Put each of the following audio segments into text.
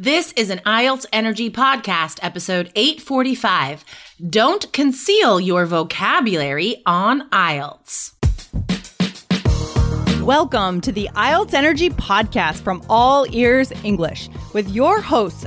This is an IELTS Energy Podcast, episode 845. Don't conceal your vocabulary on IELTS. Welcome to the IELTS Energy Podcast from All Ears English with your hosts,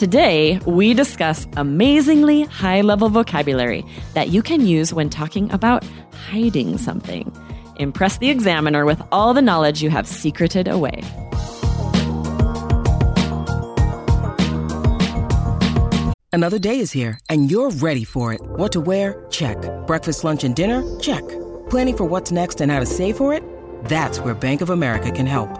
Today, we discuss amazingly high level vocabulary that you can use when talking about hiding something. Impress the examiner with all the knowledge you have secreted away. Another day is here, and you're ready for it. What to wear? Check. Breakfast, lunch, and dinner? Check. Planning for what's next and how to save for it? That's where Bank of America can help.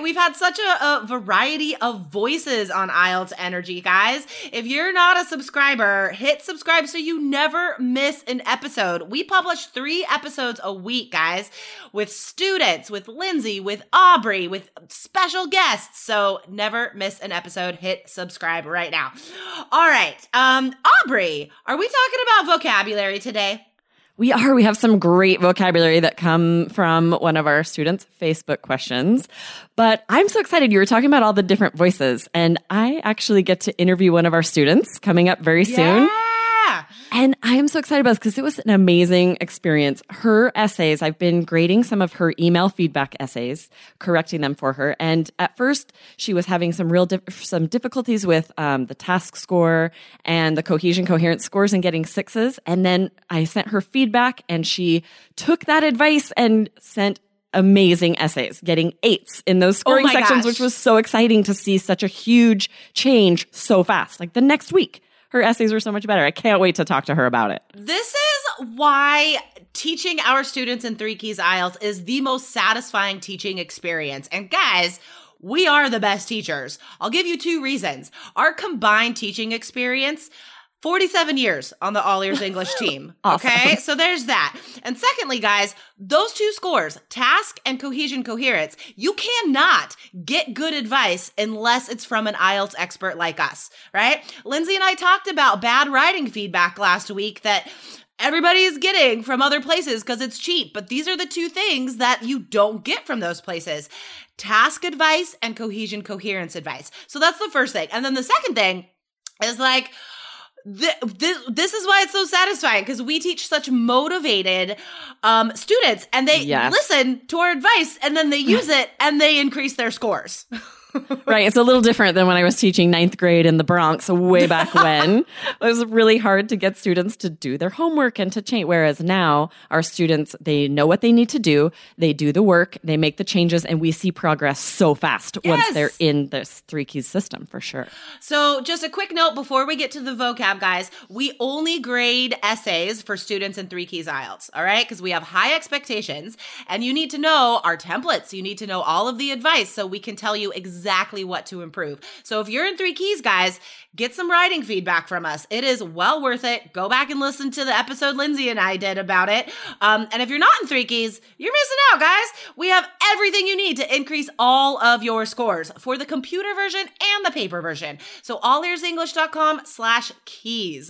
We've had such a, a, variety of voices on IELTS Energy, guys. If you're not a subscriber, hit subscribe so you never miss an episode. We publish three episodes a week, guys, with students, with Lindsay, with Aubrey, with special guests. So never miss an episode. Hit subscribe right now. All right. Um, Aubrey, are we talking about vocabulary today? We are. We have some great vocabulary that come from one of our students' Facebook questions. But I'm so excited. You were talking about all the different voices, and I actually get to interview one of our students coming up very soon. And I am so excited about this because it was an amazing experience. Her essays, I've been grading some of her email feedback essays, correcting them for her. And at first, she was having some real dif- some difficulties with um, the task score and the cohesion coherence scores and getting sixes. And then I sent her feedback, and she took that advice and sent amazing essays, getting eights in those scoring my sections, gosh. which was so exciting to see such a huge change so fast. Like the next week, her essays were so much better. I can't wait to talk to her about it. This is why teaching our students in Three Keys IELTS is the most satisfying teaching experience. And guys, we are the best teachers. I'll give you two reasons. Our combined teaching experience 47 years on the All Ears English team. Awesome. Okay. So there's that. And secondly, guys, those two scores, task and cohesion coherence, you cannot get good advice unless it's from an IELTS expert like us, right? Lindsay and I talked about bad writing feedback last week that everybody is getting from other places because it's cheap. But these are the two things that you don't get from those places task advice and cohesion coherence advice. So that's the first thing. And then the second thing is like, Th- this, this is why it's so satisfying because we teach such motivated um, students and they Yes. listen to our advice and then they use it and they increase their scores. right. It's a little different than when I was teaching ninth grade in the Bronx way back when. it was really hard to get students to do their homework and to change. Whereas now our students, they know what they need to do. They do the work, they make the changes, and we see progress so fast once they're in this three keys system for sure. So, just a quick note before we get to the vocab, guys, we only grade essays for students in Three Keys IELTS, all right? Because we have high expectations and you need to know our templates. You need to know all of the advice so we can tell you exactly what to improve. So, if you're in Three Keys, guys, get some writing feedback from us. It is well worth it. Go back and listen to the episode Lindsay and I did about it. Um, and if you're not in Three Keys, you're missing out, guys. We have everything you need to increase all of your scores for the computer version and the paper version. So allearsenglish.com slash keys.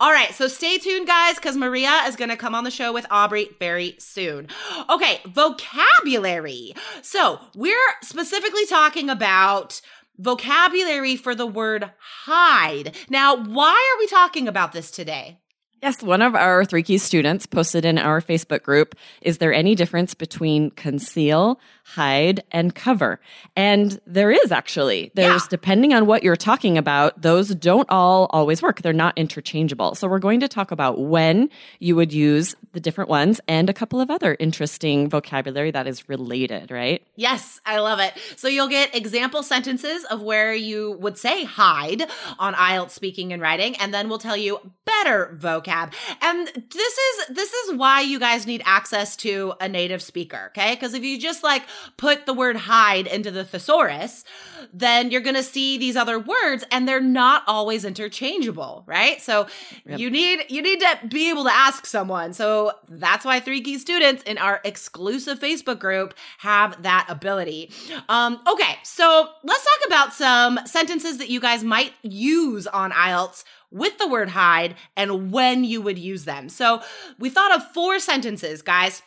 All right, so stay tuned, guys, because Maria is going to come on the show with Aubrey very soon. Okay, vocabulary. So we're specifically talking about vocabulary for the word hide. Now, why are we talking about this today? Yes, one of our three key students posted in our Facebook group Is there any difference between conceal, hide, and cover? And there is actually. There's, Yeah. depending on what you're talking about, those don't all always work. They're not interchangeable. So we're going to talk about when you would use the different ones and a couple of other interesting vocabulary that is related, right? Yes, I love it. So you'll get example sentences of where you would say hide on IELTS speaking and writing, and then we'll tell you better vocab. And this is this is why you guys need access to a native speaker, okay? Because if you just like put the word hide into the thesaurus, then you're gonna see these other words and they're not always interchangeable, right? So you need you need to be able to ask someone. So that's why three key students in our exclusive Facebook group have that ability. Um, okay, so let's talk about some sentences that you guys might use on IELTS with the word hide and when you would use them. So we thought of four sentences, guys.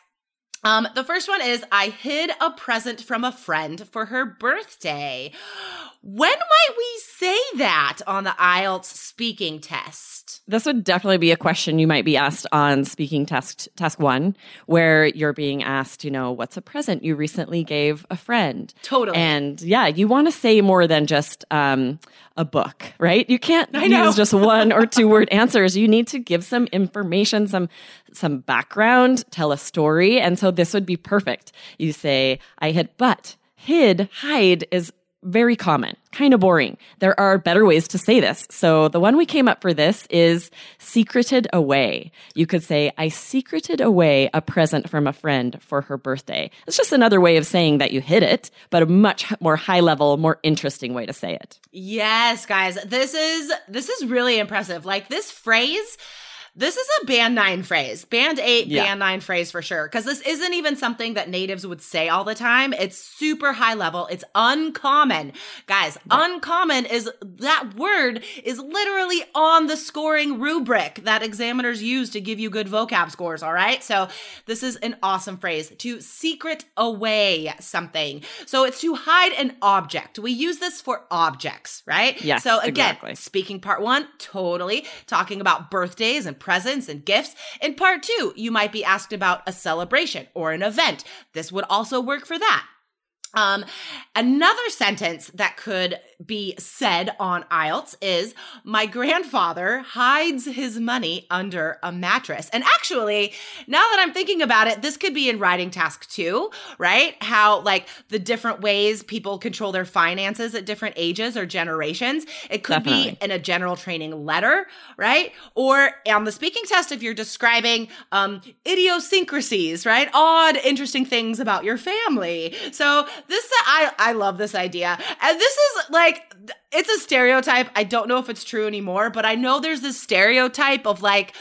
Um, the first one is I hid a present from a friend for her birthday. When might we say that on the IELTS speaking test? This would definitely be a question you might be asked on speaking test task 1 where you're being asked, you know, what's a present you recently gave a friend? Totally. And yeah, you want to say more than just um, a book, right? You can't use just one or two word answers. You need to give some information, some some background, tell a story, and so this would be perfect. You say, "I had," but hid, hide is very common, kind of boring. There are better ways to say this. So the one we came up for this is secreted away. You could say, I secreted away a present from a friend for her birthday. It's just another way of saying that you hid it, but a much more high level, more interesting way to say it. Yes, guys. This is this is really impressive. Like this phrase this is a band nine phrase, band eight, Yeah. band nine phrase for sure. Because this isn't even something that natives would say all the time. It's super high level. It's uncommon. Guys, uncommon is that word is literally on the scoring rubric that examiners use to give you good vocab scores. All right. So this is an awesome phrase to secret away something. So it's to hide an object. We use this for objects, right? Yes, So again, exactly. Speaking part one, totally talking about birthdays and presents and gifts. In part two, you might be asked about a celebration or an event. This would also work for that. Um, another sentence that could be said on IELTS is My grandfather hides his money under a mattress. And actually, now that I'm thinking about it, this could be in writing task two, right? How, like, the different ways people control their finances at different ages or generations. It could Definitely. be in a general training letter, right? Or on the speaking test, if you're describing um, idiosyncrasies, right? Odd, interesting things about your family. So this, I, I love this idea. And this is like, it's a stereotype. I don't know if it's true anymore, but I know there's this stereotype of like,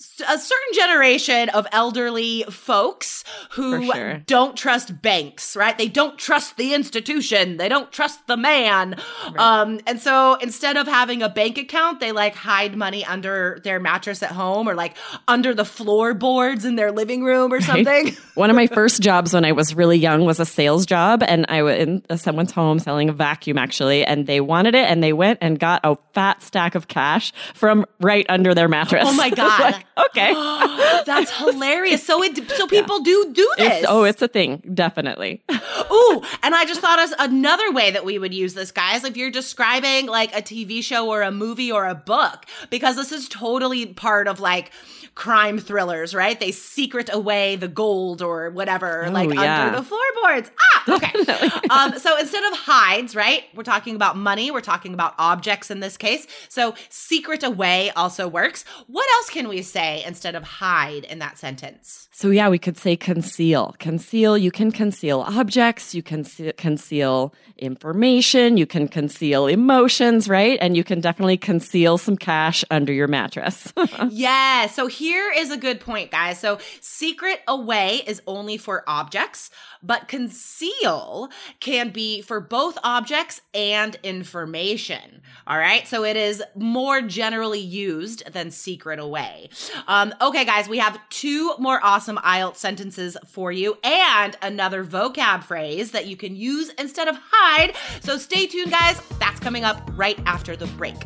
a certain generation of elderly folks who sure. don't trust banks, right? They don't trust the institution. They don't trust the man. Um, and so instead of having a bank account, they like hide money under their mattress at home or like under the floorboards in their living room or something. One of my first jobs when I was really young was a sales job, and I was in someone's home selling a vacuum actually, and they wanted it, and they went and got a fat stack of cash from right under their mattress. Oh my God. Like, okay. That's hilarious. So it so people do do this. It's, oh, it's a thing, definitely. Ooh, and I just thought of another way that we would use this, guys, if you're describing like a TV show or a movie or a book, because this is totally part of like crime thrillers, right? They secret away the gold or whatever, Oh, like yeah. under the floorboards. Ah, okay. um, so instead of hides, right? We're talking about money. We're talking about objects in this case. So secret away also works. What else can we say instead of hide in that sentence? So yeah, we could say conceal. Conceal, you can conceal objects, you can conceal information, you can conceal emotions, right? And you can definitely conceal some cash under your mattress. yeah. So here is a good point, guys. So secret away is only for objects, but conceal can be for both objects and information. All right. So it is more generally used than secret away. Um, okay, guys, we have two more awesome IELTS sentences for you and another vocab phrase that you can use instead of hide. So stay tuned, guys. That's coming up right after the break.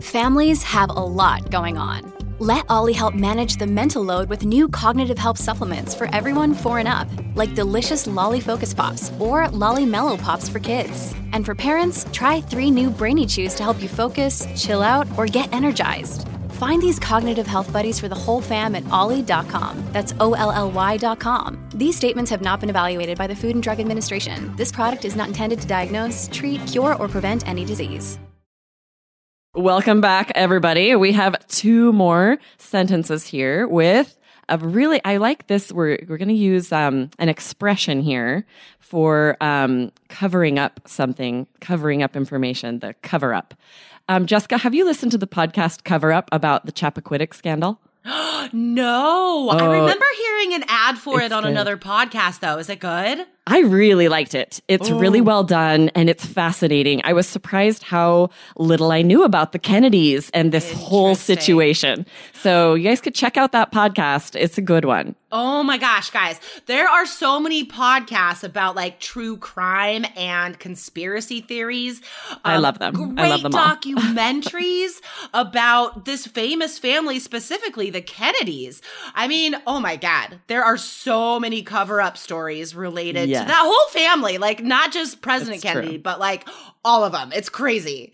Families have a lot going on. Let OLLY help manage the mental load with new cognitive help supplements for everyone four and up, like delicious Lolly Focus Pops or Lolly Mellow Pops for kids. And for parents, try three new Brainy Chews to help you focus, chill out, or get energized. Find these cognitive health buddies for the whole fam at olly.com. That's O L L Y.com. These statements have not been evaluated by the Food and Drug Administration. This product is not intended to diagnose, treat, cure, or prevent any disease. Welcome back, everybody. We have two more sentences here with a really, I like this. We're, we're going to use um, an expression here for um, covering up something, covering up information, the cover up. Um, Jessica, have you listened to the podcast Cover Up about the Chappaquiddick scandal? no, I Oh, remember hearing an ad for it on good. another podcast, though. Is it good? I really liked it. It's really Oh. well done and it's fascinating. I was surprised how little I knew about the Kennedys and this whole situation. So you guys could check out that podcast. It's a good one. Oh my gosh, guys. There are so many podcasts about like true crime and conspiracy theories. I Um, love them. Great I love them all. documentaries about this famous family, specifically the Kennedys. I mean, oh my God. There are so many cover up stories related Yes. to that whole family. Like, not just President Kennedy, true. but like all of them. It's crazy.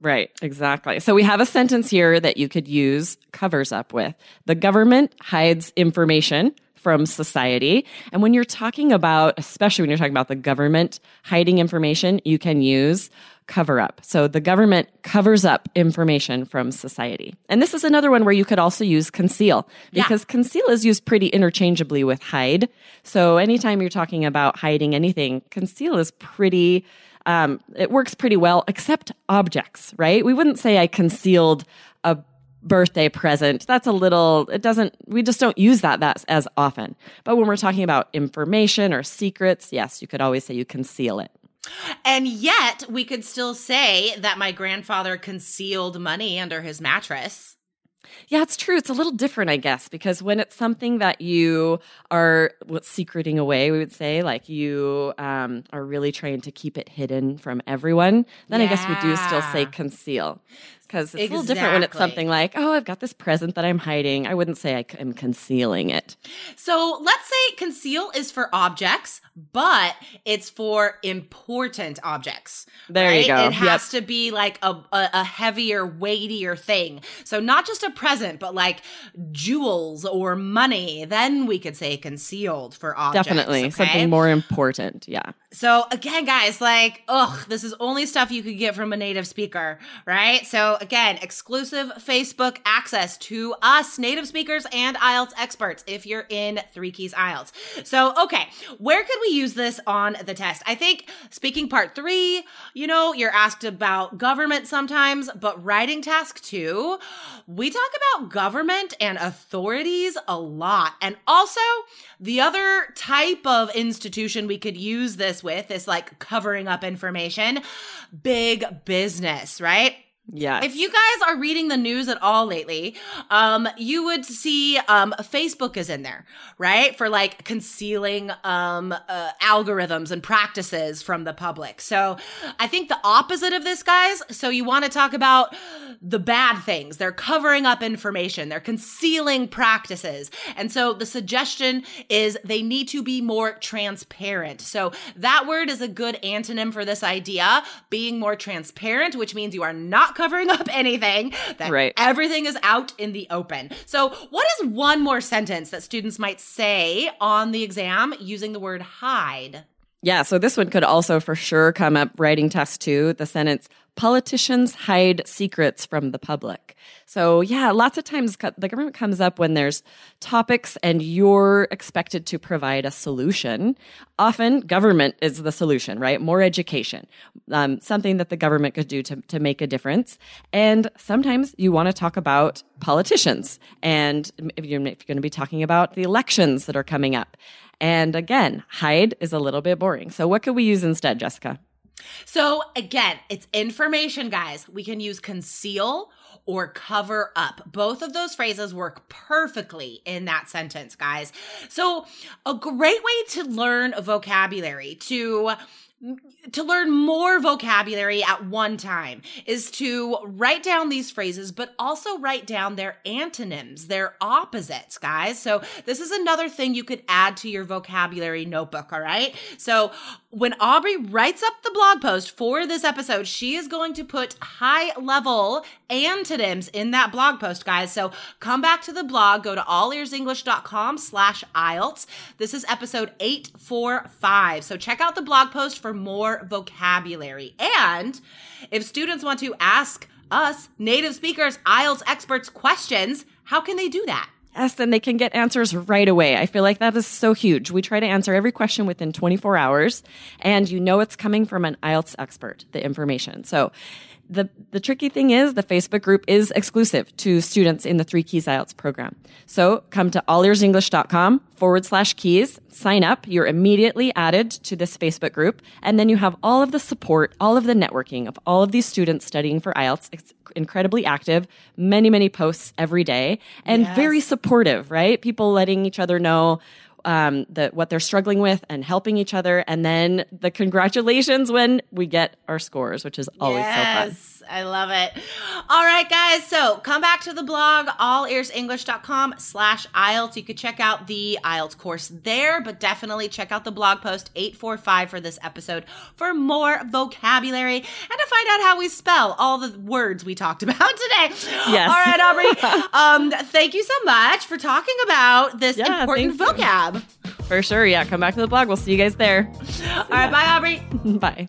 Right, exactly. So we have a sentence here that you could use covers up with. The government hides information from society. And when you're talking about, especially when you're talking about the government hiding information, you can use cover up. So the government covers up information from society. And this is another one where you could also use conceal Yeah. because conceal is used pretty interchangeably with hide. So anytime you're talking about hiding anything, conceal is pretty um, it works pretty well, except objects, right? We wouldn't say I concealed a birthday present. That's a little, it doesn't, we just don't use that, that as often. But when we're talking about information or secrets, yes, you could always say you conceal it. And yet, we could still say that my grandfather concealed money under his mattress. Yeah, it's true. It's a little different, I guess, because when it's something that you are what's secreting away, we would say, like you um, are really trying to keep it hidden from everyone, then I guess we do still say conceal. Because it's a little different when it's something like, oh, I've got this present that I'm hiding. I wouldn't say I am concealing it. So let's say conceal is for objects, but it's for important objects. There you go. It has to be like a, a, a heavier, weightier thing. So not just a present, but like jewels or money. Then we could say concealed for objects. Definitely okay? something more important. Yeah. So again, guys, like, ugh, this is only stuff you could get from a native speaker, right? So again, exclusive Facebook access to us, native speakers and IELTS experts, if you're in Three Keys IELTS. So, okay, where could we use this on the test? I think speaking part three, you know, you're asked about government sometimes, but writing task two, we talk about government and authorities a lot. And also, the other type of institution we could use this with is like covering up information, big business, right? Yeah. If you guys are reading the news at all lately, um, you would see um, Facebook is in there, right? For like concealing um, uh, algorithms and practices from the public. So I think the opposite of this, guys. So you want to talk about the bad things. They're covering up information, they're concealing practices. And so the suggestion is they need to be more transparent. So that word is a good antonym for this idea being more transparent, which means you are not covering up anything, that Right. everything is out in the open. So, what is one more sentence that students might say on the exam using the word hide? Yeah, so this one could also for sure come up writing test two, the sentence politicians hide secrets from the public. So, yeah, lots of times the government comes up when there's topics and you're expected to provide a solution. Often, government is the solution, right? More education, um, something that the government could do to, to make a difference. And sometimes you want to talk about politicians. And if you're, if you're going to be talking about the elections that are coming up. And again, hide is a little bit boring. So, what could we use instead, Jessica? So, again, it's information, guys. We can use conceal or cover up. Both of those phrases work perfectly in that sentence, guys. So, a great way to learn vocabulary, to to learn more vocabulary at one time is to write down these phrases, but also write down their antonyms, their opposites, guys. So, this is another thing you could add to your vocabulary notebook, all right? So, when Aubrey writes up the blog post for this episode, she is going to put high level antonyms in that blog post, guys. So, come back to the blog, go to allearsenglish.com slash IELTS. This is episode 845. So, check out the blog post for more vocabulary. And if students want to ask us, native speakers, IELTS experts, questions, how can they do that? Yes, and they can get answers right away. I feel like that is so huge. We try to answer every question within 24 hours, and you know it's coming from an IELTS expert, the information. So the, the tricky thing is the Facebook group is exclusive to students in the Three Keys IELTS program. So come to allearsenglish.com forward slash keys, sign up. You're immediately added to this Facebook group. And then you have all of the support, all of the networking of all of these students studying for IELTS. It's incredibly active, many, many posts every day and yes. very supportive, right? People letting each other know um, the, what they're struggling with and helping each other. And then the congratulations when we get our scores, which is always yes. so fun. I love it. All right, guys. So come back to the blog, allearsenglish.com slash IELTS. You could check out the IELTS course there, but definitely check out the blog post 845 for this episode for more vocabulary and to find out how we spell all the words we talked about today. Yes. All right, Aubrey. um, thank you so much for talking about this yeah, important vocab. For sure. Yeah. Come back to the blog. We'll see you guys there. All right. Bye, Aubrey. bye.